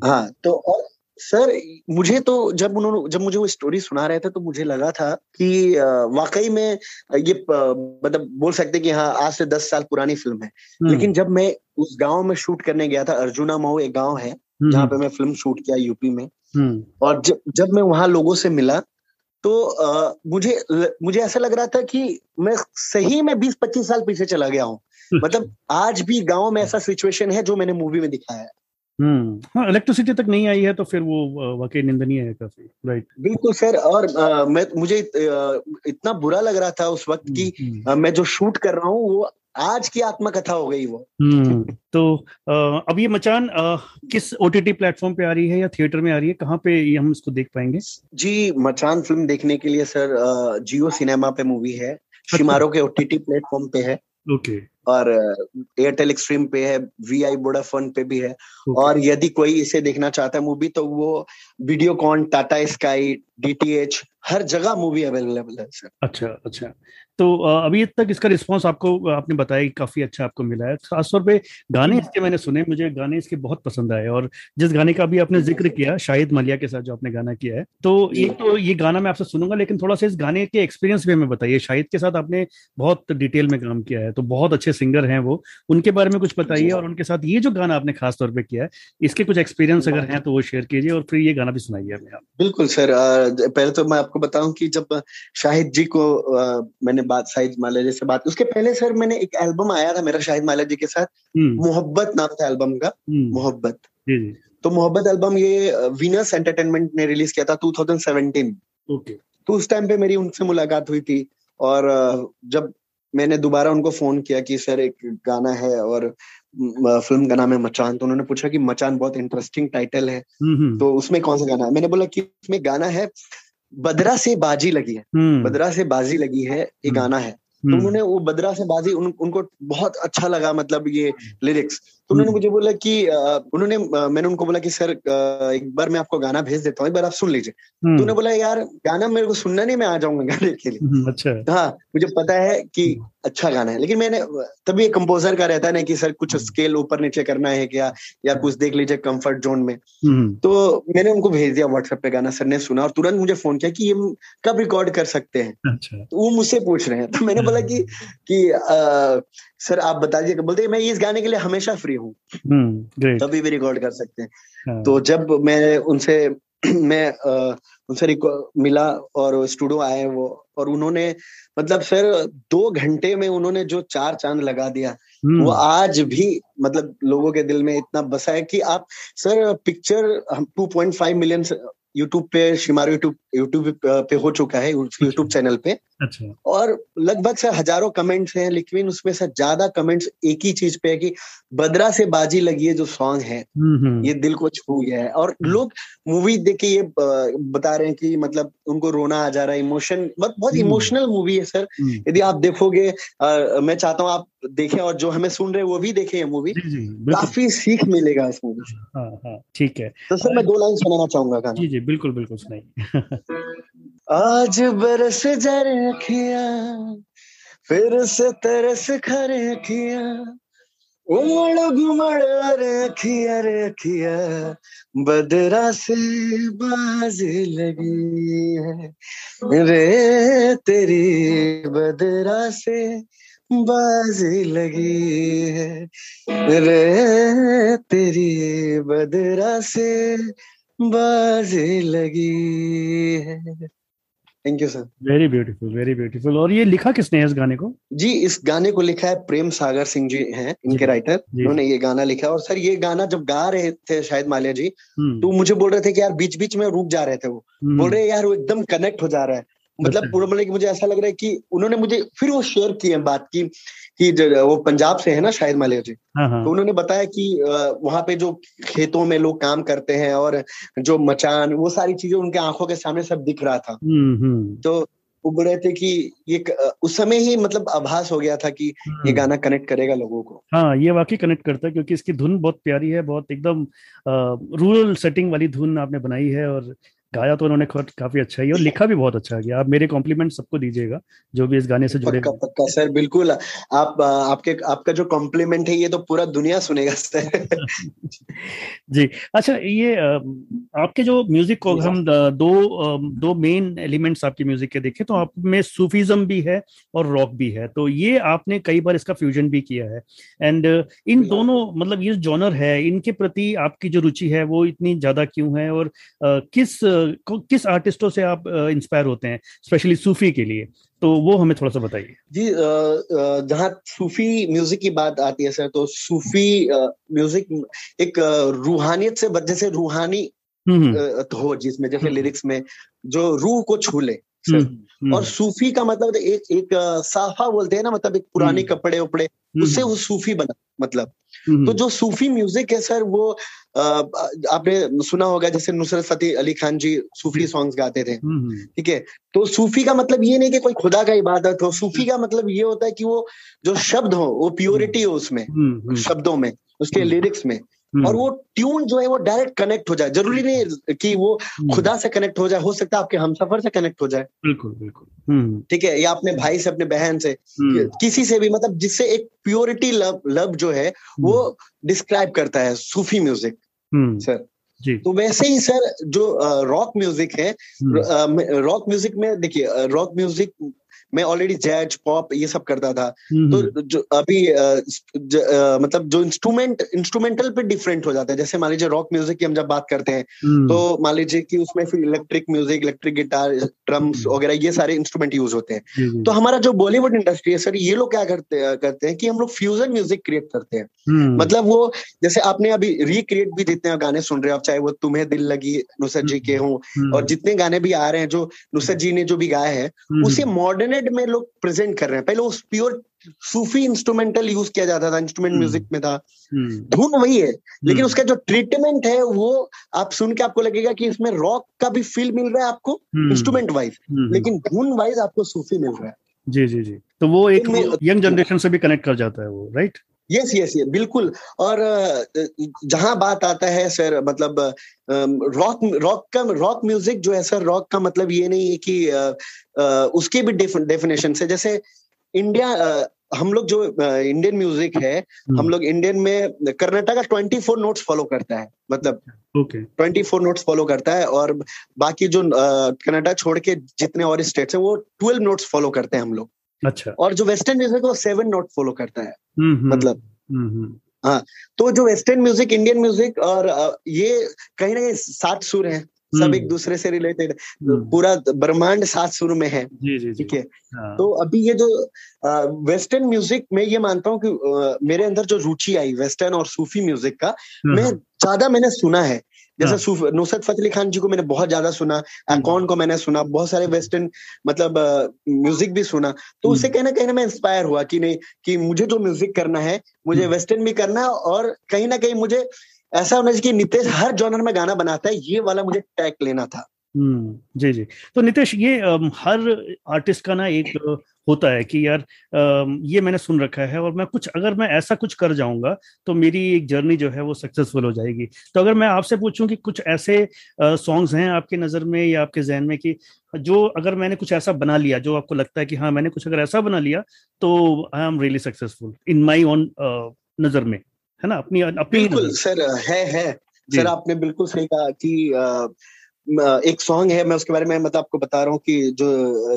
हाँ तो और सर मुझे तो जब उन्होंने जब मुझे वो स्टोरी सुना रहे थे तो मुझे लगा था कि वाकई में ये मतलब बोल सकते कि हाँ आज से दस साल पुरानी फ़िल्म है। लेकिन जब मैं उस गाँव में शूट करने गया था अर्जुना मऊ एक गाँव है जहाँ पे मैं फ़िल्म शूट किया यूपी में। और जब जब मैं वहाँ लोगों से मिला तो आ, मुझे मुझे ऐसा लग रहा था कि मैं सही में बीस पच्चीस साल पीछे चला गया हूँ। मतलब आज भी गाँव में ऐसा सिचुएशन है जो मैंने मूवी में दिखाया है। हम्म। हाँ इलेक्ट्रिसिटी तक नहीं आई है तो फिर वो वाकई निंदनीय है काफ़ी राइट बिल्कुल सर और आ, मैं मुझे इत, इतना बुरा लग रहा था उस वक्त कि हम्म, हम्म। मैं जो शूट कर रहा हूँ वो आज की आत्मकथा हो गई वो। हम्म तो आ, अब ये मचान आ, किस ओटीटी प्लेटफॉर्म पे आ रही है या थिएटर में आ रही है? कहाँ पे ये हम इसको देख पाएँगे? जी मचान फ़िल्म देखने के लिए सर जियो सिनेमा पे मूवी है अच्छा। शिमारो के ओटीटी प्लेटफॉर्म पे है। ओके और एयरटेल एक्सट्रीम पे है वी आई वोडाफोन पे भी है। और यदि कोई इसे देखना चाहता है मूवी तो वो Videocon Tata Sky DTH हर जगह मूवी अवेलेबल है सर अच्छा अच्छा। तो अभी तक इसका रिस्पांस आपको आपने बताया काफ़ी अच्छा आपको मिला है। खासतौर पे गाने इसके मैंने सुने मुझे गाने इसके बहुत पसंद आए और जिस गाने का भी आपने ज़िक्र किया शाहिद मलिया के साथ जो आपने गाना किया है तो एक तो ये गाना मैं आपसे सुनूँगा लेकिन थोड़ा सा इस गाने के एक्सपीरियंस भी हमें बताइए। शाहिद के साथ आपने बहुत डिटेल में काम किया है तो बहुत अच्छे सिंगर हैं वो उनके बारे में कुछ बताइए और उनके साथ ये जो गाना आपने खास तौर पर किया है इसके कुछ एक्सपीरियंस अगर है तो वो शेयर कीजिए और फिर ये गाना भी सुनाइए हमें आप। बिल्कुल सर पहले तो मैं आपको बताऊँ कि जब शाहिद जी को मैंने बात शाहिद मालाजी से बात। उसके पहले सर मैंने एक एल्बम आया था मेरा शाहिद मालाजी के साथ हम्म। मोहब्बत नाम था एल्बम का। हम्म। मोहब्बत। तो मोहब्बत एल्बम ये वीनस एंटरटेनमेंट ने रिलीज़ किया था 2017 ओके तो उस टाइम पे मेरी उनसे मुलाकात हुई थी और जब मैंने दोबारा उनको फ़ोन किया कि सर एक गाना है और फ़िल्म का नाम है मचान तो उन्होंने पूछा कि मचान बहुत इंटरेस्टिंग टाइटल है। हम्म, तो उसमें कौन सा गाना है? मैंने बोला कि उसमें गाना है बदरा से बाजी लगी है हम्म। बदरा से बाजी लगी है ये हम्म। गाना है तो हम्म। उन्होंने वो बदरा से बाजी उन, उनको बहुत अच्छा लगा मतलब ये लिरिक्स तो उन्होंने मुझे बोला कि उन्होंने मैंने उनको बोला कि सर एक बार मैं आपको गाना भेज देता हूँ एक बार आप सुन लीजिए। तो उन्होंने बोला यार गाना मेरे को सुनना नहीं मैं आ जाऊँगा गाने के लिए। अच्छा। हाँ मुझे पता है कि अच्छा गाना है लेकिन मैंने तभी एक कंपोजर का रहता है ना कि सर कुछ स्केल हम्म। ऊपर नीचे करना है क्या? या कुछ देख लीजिए कंफर्ट जोन में। हम्म। तो मैंने उनको भेज दिया व्हाट्सएप पे गाना सर ने सुना। और तुरंत मुझे फ़ोन किया कि ये कब रिकॉर्ड कर सकते हैं? अच्छा। तो वो मुझसे पूछ रहे हैं। तो मैंने बोला कि कि आ, सर आप बता दीजिए। बोलते मैं इस गाने के लिए हमेशा फ्री हूँ। हम्म, तभी भी रिकॉर्ड कर सकते हैं। हाँ। तो जब मैं उनसे मैं उनसे मिला और स्टूडियो आए वो और उन्होंने मतलब सर दो घंटे में उन्होंने जो चार चाँद लगा दिया वो हम्म। आज भी मतलब लोगों के दिल में इतना बसा है कि आप सर पिक्चर 2.5 मिलियन यूट्यूब पे शिमारो यूट्यूब यूट्यूब पे हो चुका है यूट्यूब चैनल पे। अच्छा। और लगभग सर हज़ारों कमेंट्स हैं लेकिन उसमें से ज़्यादा कमेंट्स एक ही चीज़ पे है कि बदरा से बाजी लगी है जो सॉन्ग है हम्म, हम्म। ये दिल को छू गया है। और हम्म। लोग मूवी देख के ये बता रहे हैं कि मतलब उनको रोना आ जा रहा है इमोशन बहुत इमोशनल मूवी है सर। यदि आप देखोगे आ, मैं चाहता हूँ आप देखें और जो हमें सुन रहे हैं वो भी देखें ये मूवी काफ़ी सीख मिलेगा इस मूवी से। हाँ हाँ ठीक है। तो सर मैं दो लाइन सुनाना चाहूँगा जी जी बिल्कुल बिल्कुल सुनाइए। आज बरस जर अखिया फिर से तरस खर अखिया उमड़ घुमड़ अरे अखिया अखिया बदरा से बाज लगी है। रे तेरी बदरा से बाज लगी है। रे तेरी बदरा से बाज लगी है। Thank you sir very beautiful very beautiful और ये लिखा किसने है इस गाने को? जी इस गाने को लिखा है प्रेम सागर सिंह जी हैं इनके राइटर उन्होंने ये गाना लिखा और सर ये गाना जब गा रहे थे शायद माल्या जी हम्म। तो मुझे बोल रहे थे कि यार बीच बीच में रुक जा रहे थे वो। हम्म। बोल रहे यार वो एकदम कनेक्ट हो जा रहा है। मतलब अच्छा। पूरा मतलब मुझे ऐसा लग रहा है कि उन्होंने मुझे फिर वो शेयर किए बात की कि वो पंजाब से है ना शायद मालिया जी। हाँ, हाँ। तो उन्होंने बताया कि वहाँ पे जो खेतों में लोग काम करते हैं और जो मचान वो सारी चीज़ें उनके आँखों के सामने सब दिख रहा था। हम्म, तो वो बोल रहे थे कि ये उस समय ही मतलब आभास हो गया था कि ये गाना कनेक्ट करेगा लोगों को। हाँ ये वाकई कनेक्ट करता है क्योंकि इसकी धुन बहुत प्यारी है बहुत एकदम रूरल सेटिंग वाली धुन आपने बनाई है और गाया तो उन्होंने काफ़ी अच्छा ही और लिखा भी बहुत अच्छा किया आप मेरे कॉम्प्लीमेंट सबको दीजिएगा जो भी इस गाने से जुड़े पक्का पक्का सर बिल्कुल। आप आपके आपका जो कॉम्प्लीमेंट है ये तो पूरा दुनिया सुनेगा सर। जी। अच्छा ये आपके जो म्यूज़िक को हम दो दो मेन एलिमेंट्स आपके म्यूज़िक के देखें तो आप में सूफीज्म भी है और रॉक भी है। तो ये आपने कई बार इसका फ्यूजन भी किया है। एंड इन दोनों मतलब ये जॉनर है इनके प्रति आपकी जो रुचि है वो इतनी ज़्यादा क्यों है? और किस किस आर्टिस्टों से आप इंस्पायर होते हैं स्पेशली सूफी के लिए तो वो हमें थोड़ा सा बताइए जी जहाँ सूफी म्यूज़िक की बात आती है सर तो सूफी म्यूज़िक एक रूहानियत से जैसे रूहानी हम्म, हम्म। तो हो जिसमें जैसे लिरिक्स हम्म। में जो रूह को छू ले और सूफी का मतलब एक एक साफा बोलते हैं ना मतलब एक पुराने कपड़े उपड़े उससे वो सूफी बना मतलब। तो जो सूफी म्यूज़िक है सर वो आपने सुना होगा जैसे नुसरत फतेह अली खान जी सूफी सॉन्ग्स गाते थे। ठीक है? तो सूफी का मतलब ये नहीं कि कोई खुदा का इबादत हो सूफी का मतलब ये होता है कि वो जो शब्द हो वो प्योरिटी हो उसमें शब्दों में उसके लिरिक्स में। और हम्म। वो ट्यून जो है वो डायरेक्ट कनेक्ट हो जाए। ज़रूरी नहीं कि वो हम्म। खुदा से कनेक्ट हो जाए हो सकता है आपके हम सफ़र से कनेक्ट हो जाए। बिल्कुल बिल्कुल। हम्म। ठीक है? या अपने भाई से अपने बहन से। किसी से भी मतलब जिससे एक प्योरिटी लव लव जो है वो डिस्क्राइब करता है सूफी म्यूज़िक सर। जी। तो वैसे ही सर जो रॉक म्यूज़िक है रॉक म्यूज़िक में देखिए रॉक म्यूज़िक मैं ऑलरेडी जैज पॉप ये सब करता था। हम्म, तो हम्म। जो अभी ज, मतलब जो इंस्ट्रूमेंट इंस्ट्रूमेंटल पे डिफरेंट हो जाता है। जैसे मान लीजिए रॉक म्यूज़िक की हम जब बात करते हैं हम्म। तो मान लीजिए कि उसमें फिर electric music electric guitar drums वगैरह ये सारे इंस्ट्रूमेंट यूज़ होते हैं। तो हमारा जो बॉलीवुड इंडस्ट्री है सर ये लोग क्या करते करते हैं कि हम लोग फ्यूजन म्यूज़िक क्रिएट करते हैं। मतलब वो जैसे आपने अभी रिक्रिएट भी जितने गाने सुन रहे हो आप चाहे वो तुम्हें दिल लगी नुसरत जी के हों और जितने गाने भी आ रहे हैं जो नुसरत जी ने जो भी गाए हैं उसे मॉडर्न मिनट में लोग प्रेजेंट कर रहे हैं। पहले वो प्योर सूफी इंस्ट्रूमेंटल यूज़ किया जाता था इंस्ट्रूमेंट म्यूज़िक हम्म। में था। हम्म। धुन वही है लेकिन हम्म। उसका जो ट्रीटमेंट है वो आप सुन के आपको लगेगा कि इसमें रॉक का भी फील मिल रहा है आपको इंस्ट्रूमेंट वाइज लेकिन धुन वाइज आपको सूफी मिल रहा है। जी जी जी। तो वो एक यंग जनरेशन से भी कनेक्ट कर जाता है वो राइट यस यस ये बिल्कुल। और जहाँ बात आता है सर मतलब रॉक रॉक का रॉक म्यूज़िक जो है सर रॉक का मतलब ये नहीं है कि उसके भी डेफिनेशन से जैसे इंडिया हम लोग जो इंडियन म्यूज़िक है हम हम्म। लोग इंडियन में कर्नाटक का ट्वेंटी फोर नोट्स फॉलो करता है मतलब ट्वेंटी फोर नोट्स फॉलो करता है और बाकी जो कर्नाटक छोड़ के जितने और स्टेट्स हैं वो ट्वेल्व नोट्स फॉलो करते हैं हम लोग। अच्छा। और जो वेस्टर्न म्यूज़िक वो सेवन नोट फॉलो करता है। हम्म, हम्म, मतलब। हम्म, हाँ तो जो वेस्टर्न म्यूज़िक इंडियन म्यूज़िक और ये कहीं ना कहीं सात सुर हैं। सब एक दूसरे से रिलेटेड। पूरा ब्रह्मांड सात सुर में है। ठीक है? हाँ। तो अभी ये जो वेस्टर्न म्यूज़िक में ये मानता हूँ कि आ, मेरे अंदर जो रुचि आई वेस्टर्न और सूफी म्यूज़िक का मैं ज़्यादा मैंने सुना है। जैसे हाँ। नुसरत फतेह अली खान जी को मैंने बहुत ज़्यादा सुना अकॉन हम्म। को मैंने सुना बहुत सारे वेस्टर्न मतलब म्यूज़िक भी सुना तो उससे हम्म। कहीं ना कहीं मैं इंस्पायर हुआ कि नहीं कि मुझे जो म्यूज़िक करना है मुझे वेस्टर्न हम्म। भी करना है और कहीं ना कहीं मुझे ऐसा होना चाहिए कि नितेश हर जॉनर में गाना बनाता है ये वाला मुझे टैग लेना था हम्म जी जी। तो नितेश ये हर आर्टिस्ट का ना एक होता है कि यार ये मैंने सुन रखा है और मैं कुछ अगर मैं ऐसा कुछ कर जाऊँगा तो मेरी एक जर्नी जो है वो सक्सेसफुल हो जाएगी। तो अगर मैं आपसे पूछूँ कि कुछ ऐसे सॉन्ग्स हैं आपके नज़र में या आपके जहन में कि जो अगर मैंने कुछ ऐसा बना लिया जो आपको लगता है कि हाँ मैंने कुछ अगर ऐसा बना लिया तो I am really successful in my own नज़र में है ना? अपनी अपनी बिल्कुल सर है है। सर आपने बिल्कुल सही कहा कि एक सॉन्ग है मैं उसके बारे में मतलब आपको बता रहा हूँ कि जो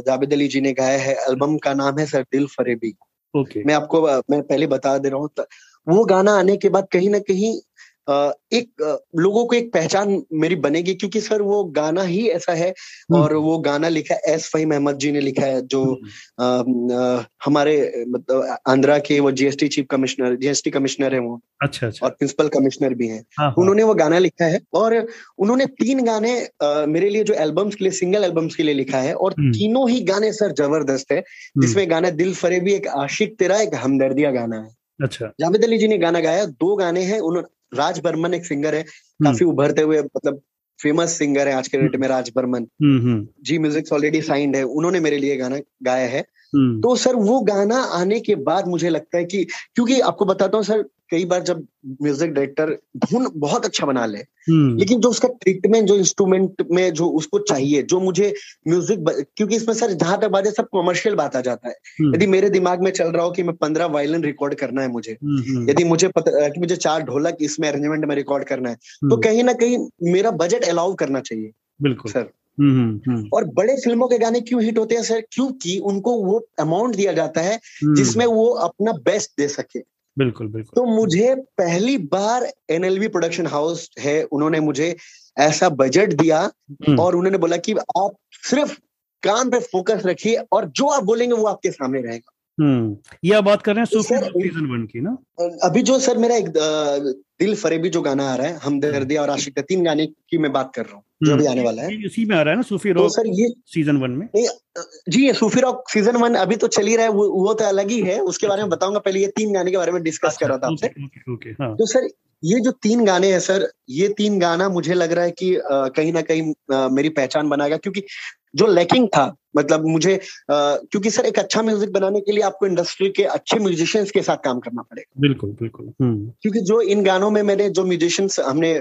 जावेद अली जी ने गाया है एल्बम का नाम है सर दिल फरेबी। ओके मैं आपको मैं पहले बता दे रहा हूँ वो गाना आने के बाद कहीं ना कहीं एक लोगों को एक पहचान मेरी बनेगी क्योंकि सर वो गाना ही ऐसा है हम्म। और वो गाना लिखा है एस फहीम अहमद जी ने लिखा है जो आ, हम्म। आ, हमारे मतलब आंध्रा के वो GST chief commissioner GST commissioner है वो अच्छा अच्छा और प्रिंसिपल कमिश्नर भी हैं हाँ, हाँ। उन्होंने वो गाना लिखा है और उन्होंने तीन गाने आ, मेरे लिए जो एल्बम्स के लिए सिंगल एल्बम्स के लिए लिखा है और हम्म। तीनों ही गाने सर ज़बरदस्त है जिसमें गाना दिल फरेबी एक आशिक तेरा एक हमदर्दिया गाना है अच्छा जावेद अली जी ने गाना गाया दो गाने हैं उन्होंने राज बर्मन एक सिंगर है हम्म। काफ़ी उभरते हुए मतलब फ़ेमस सिंगर है आज के डेट में राज बर्मन। हम्म, जी म्यूज़िक ऑलरेडी साइंड है उन्होंने मेरे लिए गाना गाया है। तो सर वो गाना आने के बाद मुझे लगता है कि क्योंकि आपको बताता हूँ सर कई बार जब म्यूज़िक डायरेक्टर धुन बहुत अच्छा बना ले हम्म। लेकिन जो उसका ट्रीटमेंट जो इंस्ट्रूमेंट में जो उसको चाहिए जो मुझे म्यूज़िक क्योंकि इसमें सर जहाँ तक बात है सब कमर्शियल बात आ जाता है। हम्म। यदि मेरे दिमाग में चल रहा हो कि मैं पंद्रह वायलिन रिकॉर्ड करना है मुझे हम्म, यदि मुझे पता कि मुझे चार ढोलक इसमें अरेंजमेंट में रिकॉर्ड करना है तो कहीं ना कहीं मेरा बजट अलाउ करना चाहिए बिल्कुल। सर। और बड़े फ़िल्मों के गाने क्यों हिट होते हैं सर? क्योंकि उनको वो अमाउंट दिया जाता है जिसमें वो अपना बेस्ट दे सके। बिल्कुल बिल्कुल तो मुझे पहली बार एनएलवी प्रोडक्शन हाउस है उन्होंने मुझे ऐसा बजट दिया हम्म। और उन्होंने बोला कि आप सिर्फ़ काम पे फोकस रखिए और जो आप बोलेंगे वो आपके सामने रहेगा ये आप बात कर रहे हैं सूफी सीज़न वन की ना? अभी जो सर मेरा एक दिल फरेबी जो गाना आ रहा है हमदर्दिया और आशिक तीन गाने की मैं बात कर रहा हूँ जो भी आने वाला है। इसी में आ रहा है ना सूफी रॉक तो सर ये सीज़न वन में? जी ये सूफी रॉक सीज़न वन अभी तो चल ही रहा है वो, वो तो अलग ही है उसके बारे में बताऊँगा पहले ये तीन गाने के बारे में डिस्कस कर रहा था आपसे। हाँ। तो सर ये जो तीन गाने हैं सर ये तीन गाना मुझे लग रहा है कि कहीं ना कहीं मेरी पहचान बनाएगा क्योंकि जो लैकिंग था मतलब मुझे आ, क्योंकि सर एक अच्छा म्यूज़िक बनाने के लिए आपको इंडस्ट्री के अच्छे म्यूजिशियंस के साथ काम करना पड़ेगा बिल्कुल बिल्कुल हम्म। क्योंकि जो इन गानों में मैंने जो म्यूजिशियंस हमने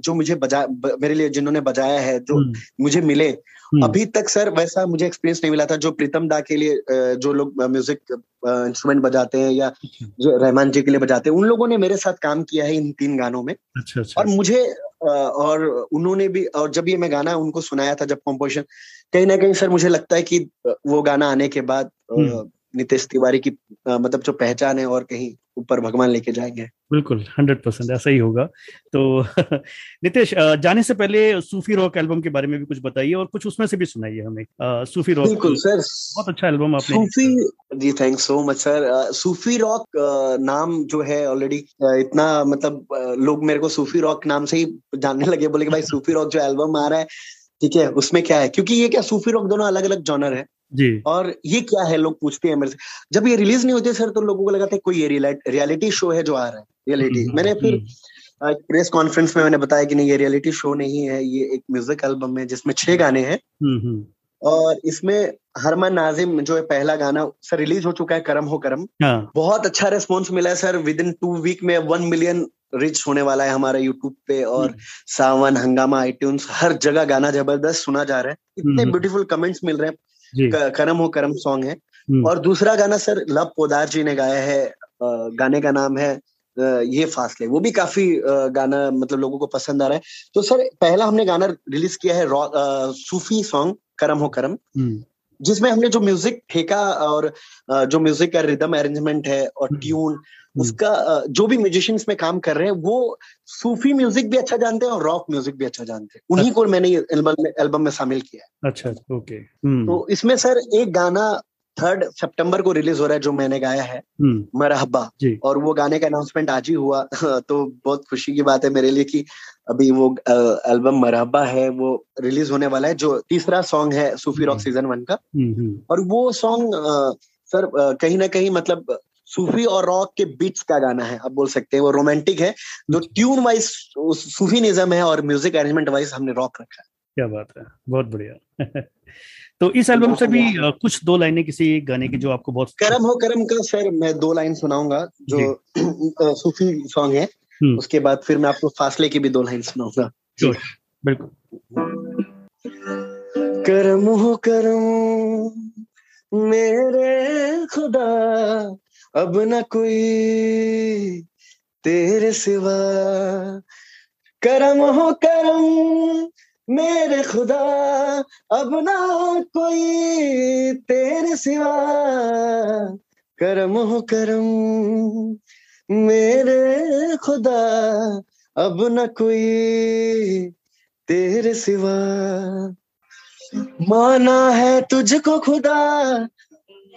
जो मुझे बजा मेरे लिए जिन्होंने बजाया है जो हम्म। मुझे मिले। अभी तक सर वैसा मुझे एक्सपीरियंस नहीं मिला था जो प्रीतम दा के लिए जो लोग म्यूज़िक इंस्ट्रूमेंट बजाते हैं या अच्छा। जो रहमान जी के लिए बजाते हैं उन लोगों ने मेरे साथ काम किया है इन तीन गानों में अच्छा, अच्छा। और मुझे और उन्होंने भी और जब ये मैं गाना उनको सुनाया था जब कॉम्पोजिशन कहीं ना कहीं सर मुझे लगता है कि वो गाना आने के बाद हम्म। नितेश तिवारी की मतलब जो पहचान है और कहीं ऊपर भगवान लेके जाएँगे। बिल्कुल हंड्रेड परसेंट ऐसा ही होगा। तो नितेश जाने से पहले सूफी रॉक एल्बम के बारे में भी कुछ बताइए और कुछ उसमें से भी सुनाइए हमें। सूफी रॉक बिल्कुल सर। बहुत अच्छा एल्बम आपने सूफी जी thank so much sir Sufi rock नाम जो है ऑलरेडी इतना मतलब लोग मेरे को सूफी रॉक नाम से ही जानने लगे बोले कि भाई सूफी रॉक जो एल्बम आ रहा है ठीक है उसमें क्या है? क्योंकि ये क्या सूफी रॉक दोनों अलग अलग जॉनर है। जी। और ये क्या है लोग पूछते हैं मेरे से। जब ये रिलीज़ नहीं होती सर तो लोगों को लगा था कोई ये रियलिटी शो है जो आ रहा है रियलिटी। हम्म, मैंने फिर एक प्रेस हम्म। कॉन्फ्रेंस में मैंने बताया कि नहीं ये रियलिटी शो नहीं है ये एक म्यूज़िक एल्बम है जिसमें छह गाने हैं। हम्म, और इसमें हरमन नाजिम जो है पहला गाना सर रिलीज़ हो चुका है करम हो करम। हाँ। बहुत अच्छा रेस्पॉन्स मिला है sir within two week में वन मिलियन रिच होने वाला है हमारे यूट्यूब पे और सावन हंगामा आईट्यून्स हर जगह गाना ज़बरदस्त सुना जा रहा है। इतने ब्यूटीफुल कमेंट्स मिल रहे हैं। करम हो करम सॉन्ग है। हम्म। और दूसरा गाना सर लव पोदार जी ने गाया है गाने का नाम है ये फासले। वो भी काफ़ी गाना मतलब लोगों को पसंद आ रहा है। तो सर पहला हमने गाना रिलीज़ किया है सूफी सॉन्ग करम हो करम। हम्म। जिसमें हमने जो म्यूज़िक ठेका और जो म्यूज़िक का रिदम अरेंजमेंट है और ट्यून हम्म। उसका जो भी म्यूजिशियंस में काम कर रहे हैं वो सूफी म्यूज़िक भी अच्छा जानते हैं और रॉक म्यूज़िक भी अच्छा जानते हैं। उन्हीं को मैंने एल्बम में एल्बम में शामिल किया है। अच्छा ओके हम्म। तो इसमें सर एक गाना थर्ड सितंबर को रिलीज़ हो रहा है जो मैंने गाया है हम्म। मरहबा और वो गाने का अनाउंसमेंट आज ही हुआ तो बहुत खुशी की बात है मेरे लिए कि अभी वो एल्बम मरहबा है वो रिलीज़ होने वाला है जो तीसरा सॉन्ग है सूफी रॉक सीज़न वन का। और वो सॉन्ग सर कहीं ना कहीं मतलब सूफी और रॉक के बीच का गाना है आप बोल सकते हैं वो रोमांटिक है जो ट्यून वाइज सूफी निजम है और म्यूज़िक अरेंजमेंट वाइज हमने रॉक रखा है। क्या बात है बहुत बढ़िया। तो इस एल्बम से भी कुछ दो लाइनें किसी गाने की जो आपको बहुत करम हो करम का सर मैं दो लाइन सुनाऊँगा जो सूफी सॉन्ग है। हम्म। उसके बाद फिर मैं आपको फासले की भी दो लाइन सुनाऊँगा। बिल्कुल। करम हो करम मेरे खुदा अब न कोई तेरे सिवा। करम हो करम मेरे खुदा अब ना कोई तेरे सिवा। करम हो करम मेरे खुदा, अब न कोई तेरे सिवा। माना है तुझको खुदा,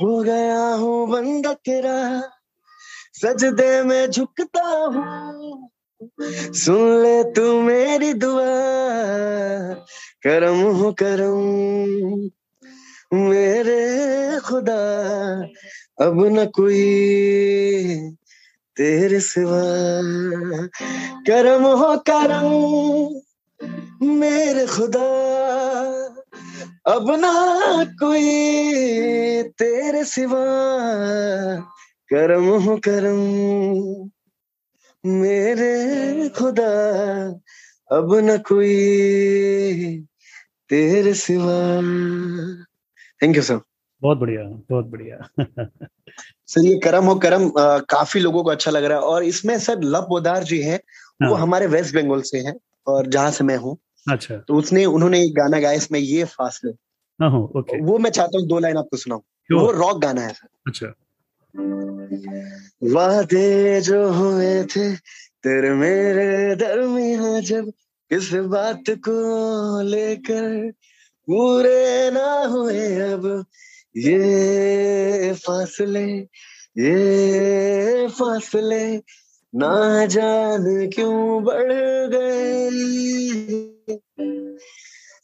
हो गया हूँ बंदा तेरा। सजदे में झुकता हूँ, सुन ले तू मेरी दुआ। करम हो करम, मेरे खुदा, अब न कोई तेरे सिवा करम हो करम, मेरे खुदा। अब ना कोई तेरे सिवा करम हो करम, मेरे खुदा। अब न कोई तेरे सिवा। थैंक यू सर बहुत बढ़िया बहुत बढ़िया। सर ये करम हो करम आ, काफ़ी लोगों को अच्छा लग रहा है। और इसमें सर लव पोदार जी हैं वो हाँ। हमारे वेस्ट बंगाल से हैं और जहाँ से मैं हूँ। अच्छा। तो उसने उन्होंने एक गाना गाया इसमें ये फासले। हाँ ओके। वो मैं चाहता हूँ दो लाइन आपको सुनाऊं. वो रॉक गाना है सर। अच्छा। वादे जो हुए थे तेरे मेरे दरमिया जब किस बात को लेकर पूरे ना हुए अब ये फासले ये फासले ना जाने क्यों बढ़ गए?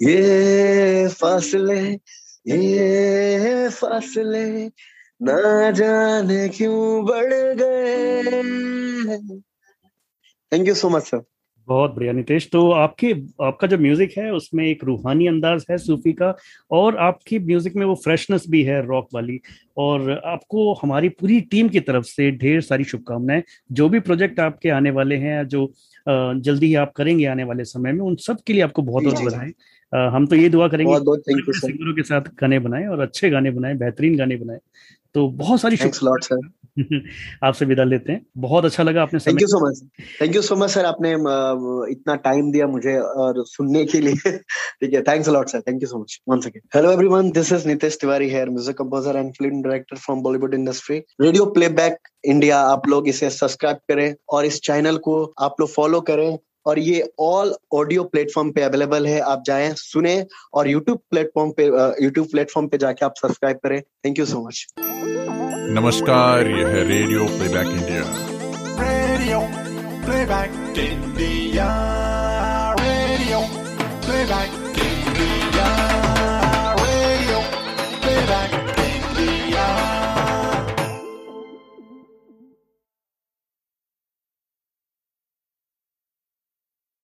ये फासले ये फासले ना जाने क्यों बढ़ गए? Thank you so much sir बहुत बढ़िया नितेश। तो आपके आपका जो म्यूज़िक है उसमें एक रूहानी अंदाज है सूफी का और आपकी म्यूज़िक में वो फ्रेशनेस भी है रॉक वाली और आपको हमारी पूरी टीम की तरफ़ से ढेर सारी शुभकामनाएँ। जो भी प्रोजेक्ट आपके आने वाले हैं जो जल्दी ही आप करेंगे आने वाले समय में उन सब के लिए आपको बहुत बहुत। बधाई। हम तो ये दुआ करेंगे सिंगरों के साथ गाने बनाए और अच्छे गाने बनाए बेहतरीन गाने बनाए। तो बहुत सारी सर आपसे विदा लेते हैं। बहुत अच्छा लगा आपने thank you so much thank you so much sir आपने इतना टाइम दिया मुझे और सुनने के लिए। ठीक है thanks a lot sir thank you so much once again hello everyone this is Nitesh Tiwari here music composer and film director from Bollywood industry radio playback India आप लोग इसे सब्सक्राइब करें और इस चैनल को आप लोग फॉलो करें। और ये ऑल ऑडियो प्लेटफॉर्म पे अवेलेबल है आप जाए सुने और यूट्यूब प्लेटफॉर्म पे यूट्यूब प्लेटफॉर्म पे जाके आप सब्सक्राइब करें। थैंक यू सो मच नमस्कार यह है radio playback India radio playback India Radio Playback